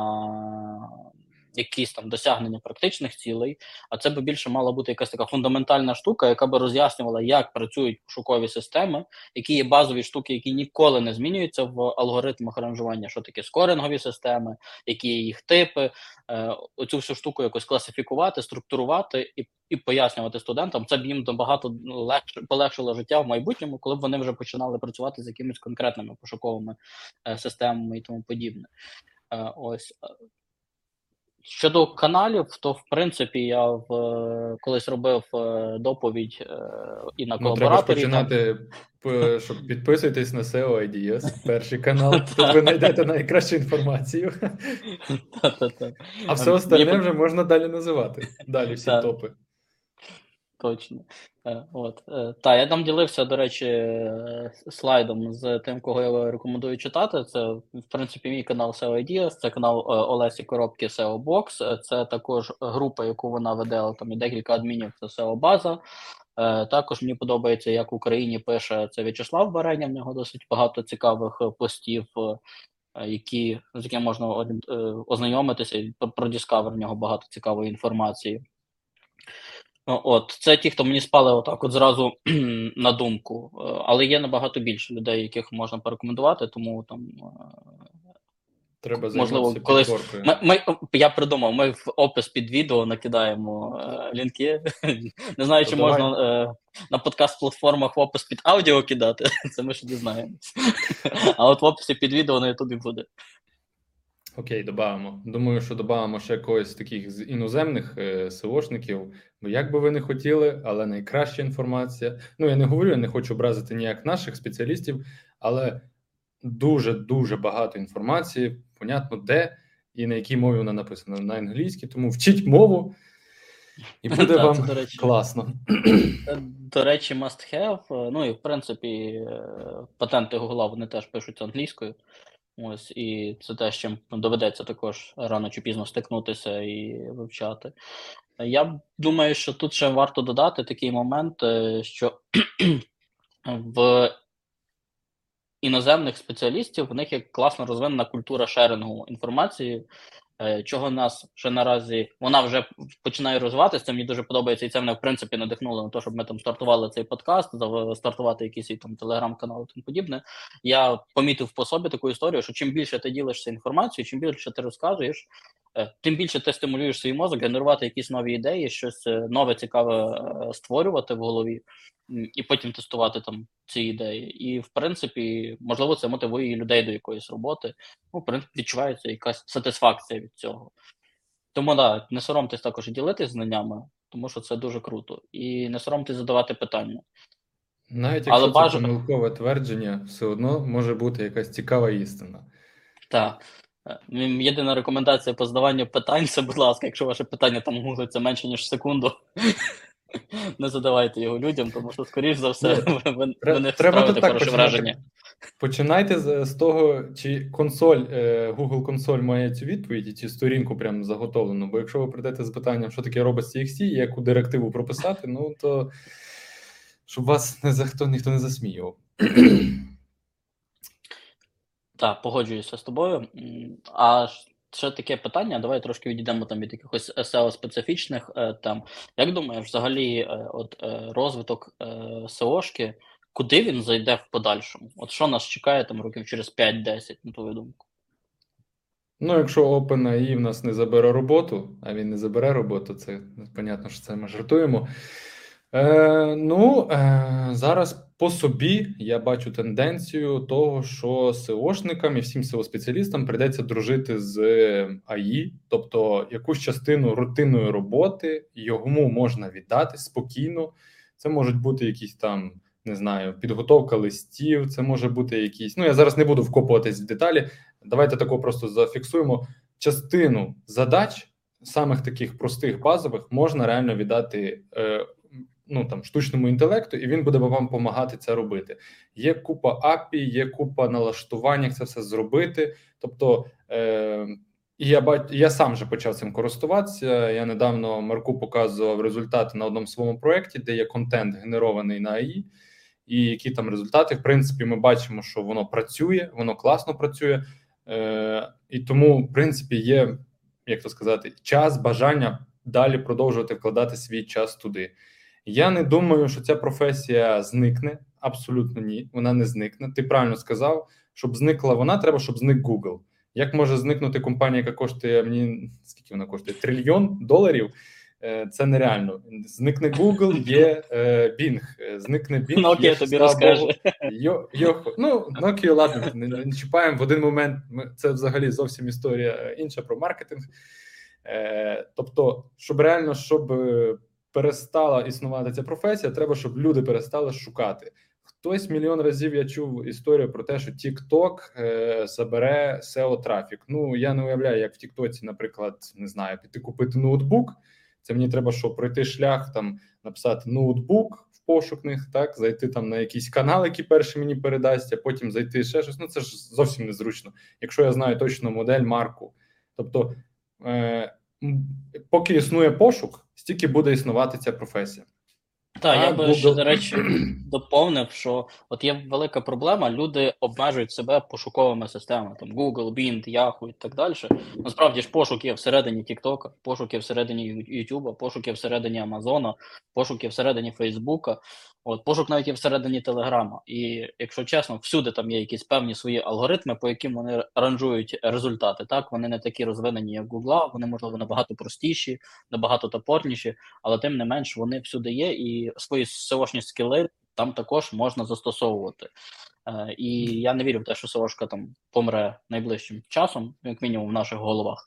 A: якісь там досягнення практичних цілей, а це би більше мала бути якась така фундаментальна штука, яка би роз'яснювала, як працюють пошукові системи, які є базові штуки, які ніколи не змінюються в алгоритмах ранжування, що таке скорингові системи, які є їх типи, е, оцю всю штуку якось класифікувати, структурувати і, і пояснювати студентам. Це б їм набагато ну, легше полегшило життя в майбутньому, коли б вони вже починали працювати з якимись конкретними пошуковими е, системами і тому подібне. Е, ось. Щодо каналів, то в принципі я в е, колись робив е, доповідь е, і на
B: Ну, треба починати, щоб підписуйтесь на SEO IDS, перший канал. Тут ви знайдете найкращу інформацію. А все остальне вже можна далі називати. Далі всі топи.
A: Точно. Е, От. Е, Та, я там ділився, до речі, е, слайдом з тим, кого я рекомендую читати. Це, в принципі, мій канал SEO Ideas, це канал Олесі Коробки SEO Box, це також група, яку вона веде, там і декілька адмінів, це SEO база. Також мені подобається, як в Україні пише це В'ячеслав Бареня, в нього досить багато цікавих постів, які, з якими можна ознайомитися, про Discover в нього багато цікавої інформації. От, це ті, хто мені спали отак, от зразу на думку. Е, Але є набагато більше людей, яких можна порекомендувати, тому там е,
B: Треба
A: Можливо, колись- ми, ми, я придумав, ми в опис під відео накидаємо е, лінки. Не знаю,
B: То
A: чи
B: давай.
A: можна е, на подкаст-платформах в опис під аудіо кидати, це ми ще дізнаємось. А от в описі під відео на Ютубі буде.
B: Окей, додамо. Думаю, що додамо ще когось з таких з іноземних е, СОшників. Бо як би ви не хотіли, але найкраща інформація. Ну, я не говорю, я не хочу образити ніяк наших спеціалістів, але дуже дуже багато інформації, понятно, де і на якій мові вона написана. На англійській, тому вчіть мову, і буде вам
A: це, до речі.
B: класно.
A: Е, До речі, must have. е, Ну і в принципі, е, патенти Гугла вони теж пишуться англійською. Ось, і це те, з чим доведеться також рано чи пізно стикнутися і вивчати. Я думаю, що тут ще варто додати такий момент, е, що в іноземних спеціалістів в них є класно розвинена культура шерингу інформації, чого нас ще наразі вона вже починає розвиватися. Мені дуже подобається, і це мене в принципі надихнуло на те, щоб ми там стартували цей подкаст, стартувати якийсь там телеграм-канал і тому подібне. Я помітив по собі таку історію, що чим більше ти ділишся інформацією, чим більше ти розказуєш, е, тим більше ти стимулюєш свій мозок генерувати якісь нові ідеї, щось е, нове цікаве е, створювати в голові, і потім тестувати там ці ідеї. І в принципі, можливо, це мотивує людей до якоїсь роботи. Ну, в принципі, відчувається якась сатисфакція від цього. Тому да, не соромтесь також ділитись знаннями, тому що це дуже круто. І не соромтесь задавати питання.
B: Навіть якщо Але це баж... помилкове твердження, все одно може бути якась цікава істина.
A: Так. Е, єдина рекомендація по здаванню питань це, будь ласка, якщо ваше питання там гуглиться менше, ніж секунду, не задавайте його людям, тому що, скоріш за все, ну, ви, ви не справите хороше враження.
B: Починайте з, з того, чи консоль, е, Google консоль має цю відповідь, і цю сторінку прям заготовлену. Бо якщо ви прийдете з питанням, що таке робить CXC, і яку директиву прописати, ну то щоб вас не за хто ніхто не засміював.
A: Так, погоджуюся з тобою. А ще таке питання. Давай трошки відійдемо там від якихось SEO специфічних е. Як думаєш, взагалі, е, от е, розвиток SEO-шки, куди він зайде в подальшому? От що нас чекає там років через 5-10, на твою думку?
B: Ну, якщо OpenAI в нас не забере роботу, а він не забере роботу, це понятно, що це ми жартуємо. Е, Ну е, зараз по собі я бачу тенденцію того, що SEOшникам і всім SEO-спеціалістам прийдеться дружити з АІ, тобто якусь частину рутинної роботи йому можна віддати спокійно. Це можуть бути якісь там. Не знаю, підготовка листів, це може бути якісь. Ну я зараз не буду вкопуватись в деталі. Давайте тако просто зафіксуємо частину задач, самих таких простих базових, можна реально віддати е, ну там штучному інтелекту, і він буде вам допомагати це робити. Є купа API, є купа налаштувань, як це все зробити. Тобто, е, я бач, я сам вже почав цим користуватися. Я недавно Марку показував результати на одному своєму проєкті, де є контент генерований на AI, і які там результати. В принципі, ми бачимо, що воно працює, воно класно працює, Е, і тому, в принципі, є як то сказати, час, бажання далі продовжувати вкладати свій час туди. Я не думаю, що ця професія зникне. Абсолютно ні, вона не зникне. Ти правильно сказав, щоб зникла вона, треба, щоб зник Google. Як може зникнути компанія, яка коштує мені скільки вона коштує? Трильйон доларів? Е, це нереально. Зникне Google, є е, Bing. Зникне Bing.
A: Nokia є, тобі розкаже.
B: Йо, йо, ну, Nokia, ладно, не, не чіпаємо в один момент. Це взагалі зовсім історія е, інша про маркетинг. Е, Тобто, щоб реально, щоб перестала існувати ця професія, треба, щоб люди перестали шукати. Хтось мільйон разів я чув історію про те, що TikTok е, забере SEO трафік. Ну я не уявляю, як в Тіктоці, наприклад, не знаю, піти купити ноутбук. Це мені треба, що пройти шлях, там написати ноутбук в пошукних, так зайти там на якийсь канал, який перший мені передасть, а потім зайти ще щось. Ну це ж зовсім незручно, якщо я знаю точно модель, марку. Тобто, е, поки існує пошук, стільки буде існувати ця професія.
A: Так, я би Google... ще, до речі, доповнив, що от є велика проблема, люди обмежують себе пошуковими системами, там Google, Bing, Yahoo і так далі. Насправді ж пошук є всередині TikTok, пошук є всередині YouTube, пошук є всередині Amazon, пошук є всередині Facebook. От пошук навіть є всередині Телеграма, і якщо чесно, всюди там є якісь певні свої алгоритми, по яким вони ранжують результати. Так вони не такі розвинені, як Google, вони можливо набагато простіші, набагато топорніші, але тим не менш вони всюди є, і свої SEO-шні скіли там також можна застосовувати. Е, І я не вірю в те, що SEO-шка там помре найближчим часом, як мінімум в наших головах.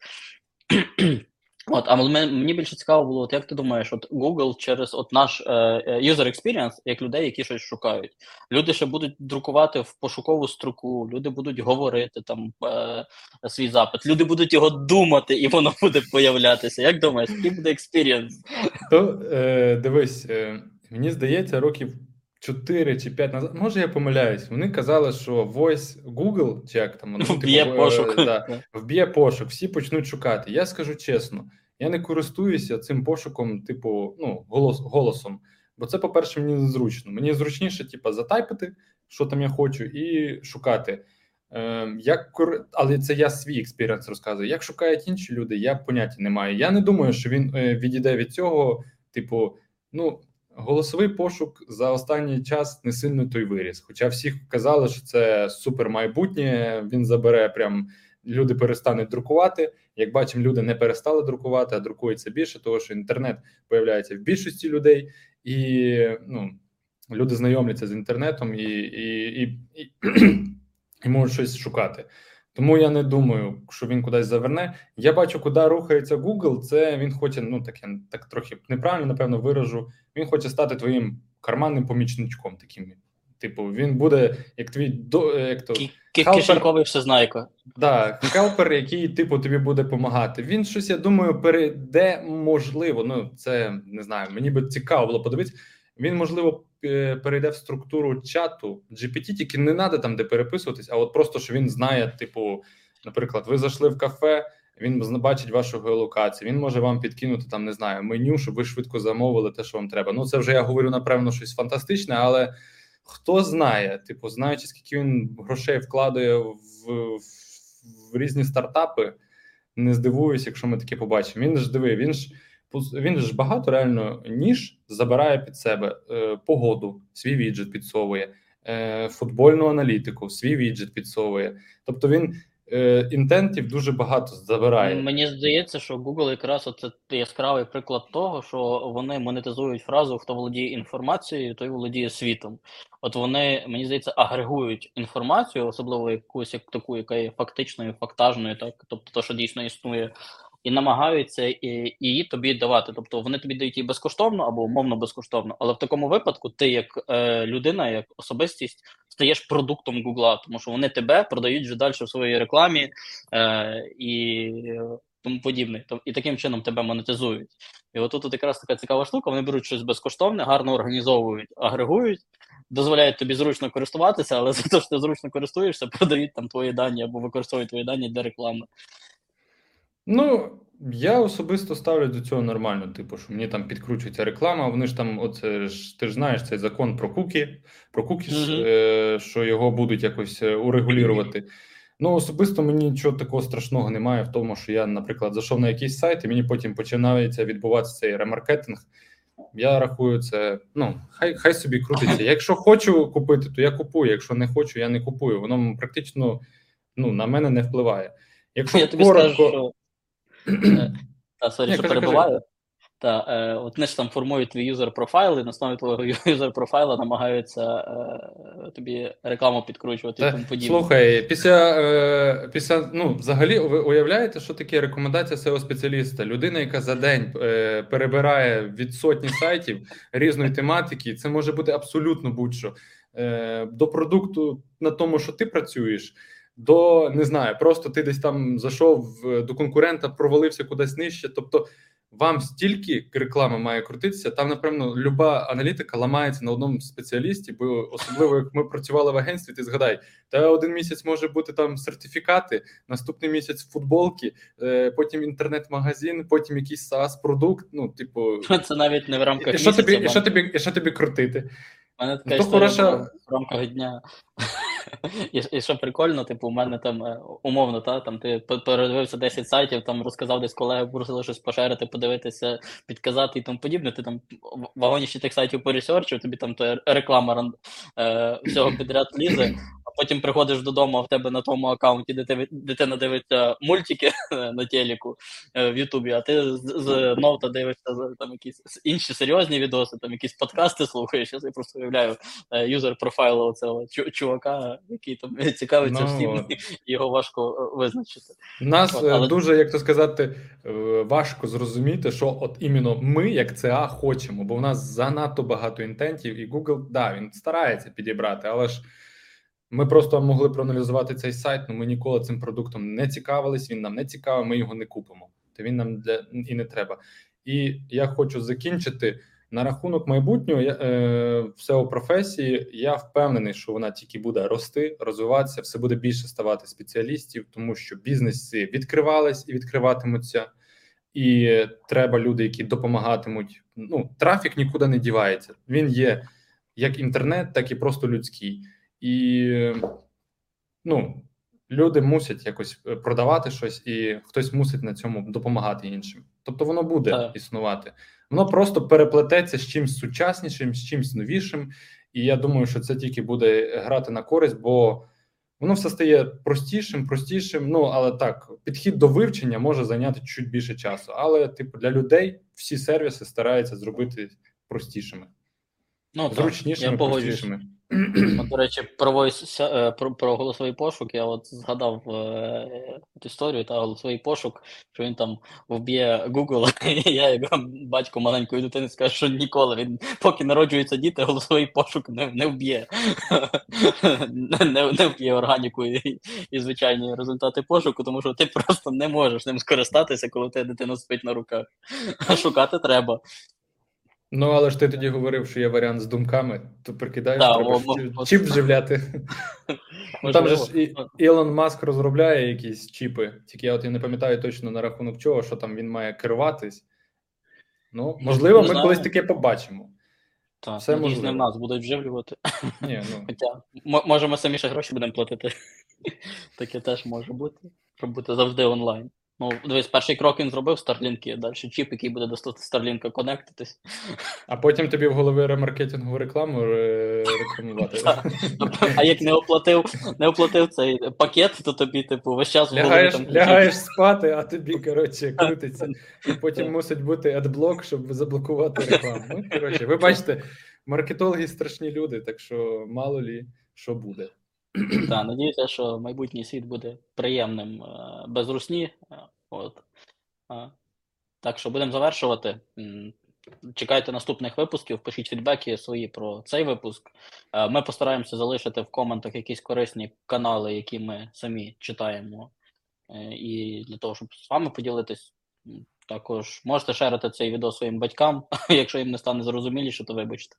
A: От, а мені більше цікаво було, от як ти думаєш, от Google через от наш е, е, user experience, як людей, які щось шукають. Люди ще будуть друкувати в пошукову строку, люди будуть говорити там е, свій запит, люди будуть його думати, і воно буде появлятися. Як думаєш, який буде experience?
B: То е, дивись, е, мені здається, років 4 чи 5 назад, може я помиляюсь. Вони казали, що Voice Google, чи як там
A: воно вб'є типу, пошук.
B: Да, вб'є пошук, всі почнуть шукати. Я скажу чесно, я не користуюся цим пошуком, типу, ну, голос, голосом. Бо це, по-перше, мені незручно. Мені зручніше, типу, затайпити, що там я хочу, і шукати. Е, як Але це я свій experience розказую. Як шукають інші люди, я поняття не маю. Я не думаю, що він е, відійде від цього, типу, ну голосовий пошук за останній час не сильно той виріс. Хоча всі казали, що це супер майбутнє. Він забере прям люди перестануть друкувати. Як бачимо, люди не перестали друкувати, а друкується більше, тому що інтернет появляється в більшості людей, і ну люди знайомляться з інтернетом і, і, і, і, і можуть щось шукати. Тому я не думаю, що він кудись заверне. Я бачу, куди рухається Google. Це він хоче, ну таке так трохи неправильно, напевно, виражу. Він хоче стати твоїм карманним помічничком. Таким, типу, він буде як твій до е, як то
A: Кишеньковий всезнайко.
B: Да, хелпер, який типу тобі буде допомагати. Він щось, я думаю, перейде можливо. Ну це не знаю. Мені би цікаво було подивитися. Він можливо перейде в структуру чату GPT, тільки не треба там, де переписуватись, а от просто що він знає, типу, наприклад, ви зайшли в кафе. Він бачить вашу геолокацію, він може вам підкинути там, не знаю, меню, щоб ви швидко замовили те, що вам треба. Ну, це вже я говорю, напевно, щось фантастичне, але хто знає, типу, знаючи, скільки він грошей вкладає в, в, в різні стартапи, не здивуюсь, якщо ми таке побачимо. Він ж диви, він ж він ж багато реально ніж забирає під себе е, погоду, свій віджит підсовує, е, футбольну аналітику, свій віджит підсовує. Тобто він е, інтентів дуже багато забирає.
A: Мені здається, що Google якраз це яскравий приклад того, що вони монетизують фразу Хто володіє інформацією, той володіє світом. От вони мені здається агрегують інформацію, особливо якусь як таку, яка є фактичною, фактажною, так тобто, то, що дійсно існує і намагаються її тобі давати. Тобто вони тобі дають її безкоштовно або умовно безкоштовно. Але в такому випадку ти, як е, людина, як особистість, стаєш продуктом Гугла, тому що вони тебе продають вже далі в своїй рекламі е, і тому подібне. І таким чином тебе монетизують. І отут от якраз така цікава штука. Вони беруть щось безкоштовне, гарно організовують, агрегують. Дозволяють тобі зручно користуватися, але за те, що ти зручно користуєшся, продають там твої дані або використовують твої дані для реклами.
B: Ну, я особисто ставлю до цього нормально. Типу, що мені там підкручується реклама. Вони ж там, оце ж ти ж знаєш цей закон про куки, про куки, mm-hmm. е, що його будуть якось е, урегулювати. Ну, особисто мені нічого такого страшного немає в тому, що я, наприклад, зайшов на якийсь сайт, і мені потім починається відбуватися цей ремаркетинг. Я рахую це. Ну, хай хай собі крутиться. Якщо хочу купити, то я купую. Якщо не хочу, я не купую. Воно практично ну, на мене не впливає. Якщо
A: я тобі коротко... скажу, що та, sorry, що перебиваю. Та, е, от вони ж там формують твій user profile, і на основі твого user profile а намагаються е, тобі рекламу підкручувати і тому подібне.
B: Слухай, після е, після ну взагалі ви уявляєте, що таке рекомендація SEO спеціаліста? Людина, яка за день е, перебирає від сотні сайтів різної тематики, це може бути абсолютно будь-що е, до продукту на тому, що ти працюєш до не знаю, просто ти десь там зайшов до конкурента, провалився кудись нижче. Тобто вам стільки реклами має крутитися. Там, напевно, люба аналітика ламається на одному спеціалісті, бо особливо як ми працювали в агентстві, ти згадай, та один місяць може бути там сертифікати, наступний місяць футболки, е, потім інтернет-магазин, потім якийсь SaaS продукт. Ну, типу,
A: це навіть не в рамках.
B: І що тобі, і що тобі, і що тобі крутити?
A: У мене така історія хороша... в рамках дня. І і що прикольно, типу, у мене там е, умовно, та, там ти передивився 10 сайтів, там розказав десь колеги, просили щось пошерити, подивитися, підказати і тому подібне. Ти там в вагоні ще тих сайтів поресерчив, тобі там то реклама е, всього підряд лізе, потім приходиш додому, а в тебе на тому аккаунті, де ти, дитина дивиться мультики на телеку е, в Ютубі, а ти з, ноута дивишся там якісь інші серйозні відоси, там якісь подкасти слухаєш. Я просто уявляю е, юзер профайлу цього чувака, який там цікавиться ну, всім, його важко е, визначити.
B: Нас от, але... дуже, як то сказати, важко зрозуміти, що от іменно ми, як ЦА, хочемо, бо в нас занадто багато інтентів, і Google, да, він старається підібрати, але ж. Ми просто могли проаналізувати цей сайт, але ми ніколи цим продуктом не цікавились. Він нам не цікавий, ми його не купимо. То він нам для і не треба. І я хочу закінчити на рахунок майбутнього. Я, е, професії. Я впевнений, що вона тільки буде рости, розвиватися, все буде більше ставати спеціалістів, тому що бізнеси відкривались і відкриватимуться. І треба люди, які допомагатимуть. Ну, трафік нікуди не дівається. Він є як інтернет, так і просто людський і ну, люди мусять якось е, продавати щось, і хтось мусить на цьому допомагати іншим. Тобто воно буде
A: Так.
B: існувати. Воно просто переплететься з чимсь сучаснішим, з чимсь новішим. І я думаю, що це тільки буде грати на користь, бо воно все стає простішим, простішим. Ну але так, підхід до вивчення може зайняти чуть більше часу. Але, типу, для людей всі сервіси стараються зробити простішими,
A: Ну,
B: зручнішими,
A: я
B: простішими.
A: До речі, про, е, про, про голосовий пошук, я от згадав е, історію та голосовий пошук, що він там вб'є Google, я, як батько маленької дитини, скажу, що ніколи він, поки народжуються діти, голосовий пошук не, не вб'є. не, не, вб'є органіку і, і звичайні результати пошуку, тому що ти просто не можеш ним скористатися, коли в тебе дитина спить на руках. А шукати треба.
B: Ну, але ж ти тоді говорив, що є варіант з думками, то прикидаєш,
A: Да,
B: треба
A: о, о,
B: чіп- вживляти. Ну, там же ж і, Ілон Маск розробляє якісь чіпи, тільки я от і не пам'ятаю точно на рахунок чого, що там він має керуватись. Ну, можливо, ми
A: знаю.
B: колись таке побачимо.
A: Так,
B: все
A: надіюсь, не в нас будуть вживлювати.
B: Ні, ну
A: Хоча, м- може, самі ще гроші будемо платити. Таке теж може бути. Щоб бути завжди онлайн. Ну, дивись, перший крок він зробив Starlink, далі чіп, який буде до Starlink конектитись.
B: а потім тобі в голові ремаркетингову рекламу е, рекламувати.
A: А як не оплатив, не оплатив цей пакет, то тобі, типу, весь час в голові
B: Лягаєш,
A: там
B: лягаєш спати, а тобі, коротше, крутиться. І потім мусить бути адблок, щоб заблокувати рекламу. Ну, коротше, ви бачите, маркетологи страшні люди, так що мало лі що буде.
A: Так, надіюся, що майбутній світ буде приємним е, без русні. Е, От. Так що будемо завершувати. Чекайте наступних випусків, пишіть фідбеки свої про цей випуск. Е, Ми постараємося залишити в коментах якісь корисні канали, які ми самі читаємо. І для того, щоб з вами поділитись. Також можете шерити цей відео своїм батькам, якщо їм не стане зрозуміліше, то вибачте.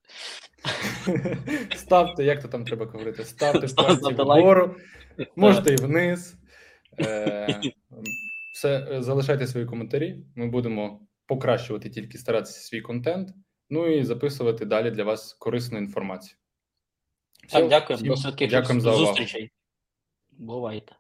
B: Ставте, як то там треба говорити? Ставте
A: ставте
B: вгору, можете і вниз. Е, Все, залишайте свої коментарі. Ми будемо покращувати тільки старатися свій контент, ну і записувати далі для вас корисну інформацію.
A: Так,
B: Все,
A: дякуємо.
B: всім
A: До
B: за увагу.
A: зустрічей. Бувайте.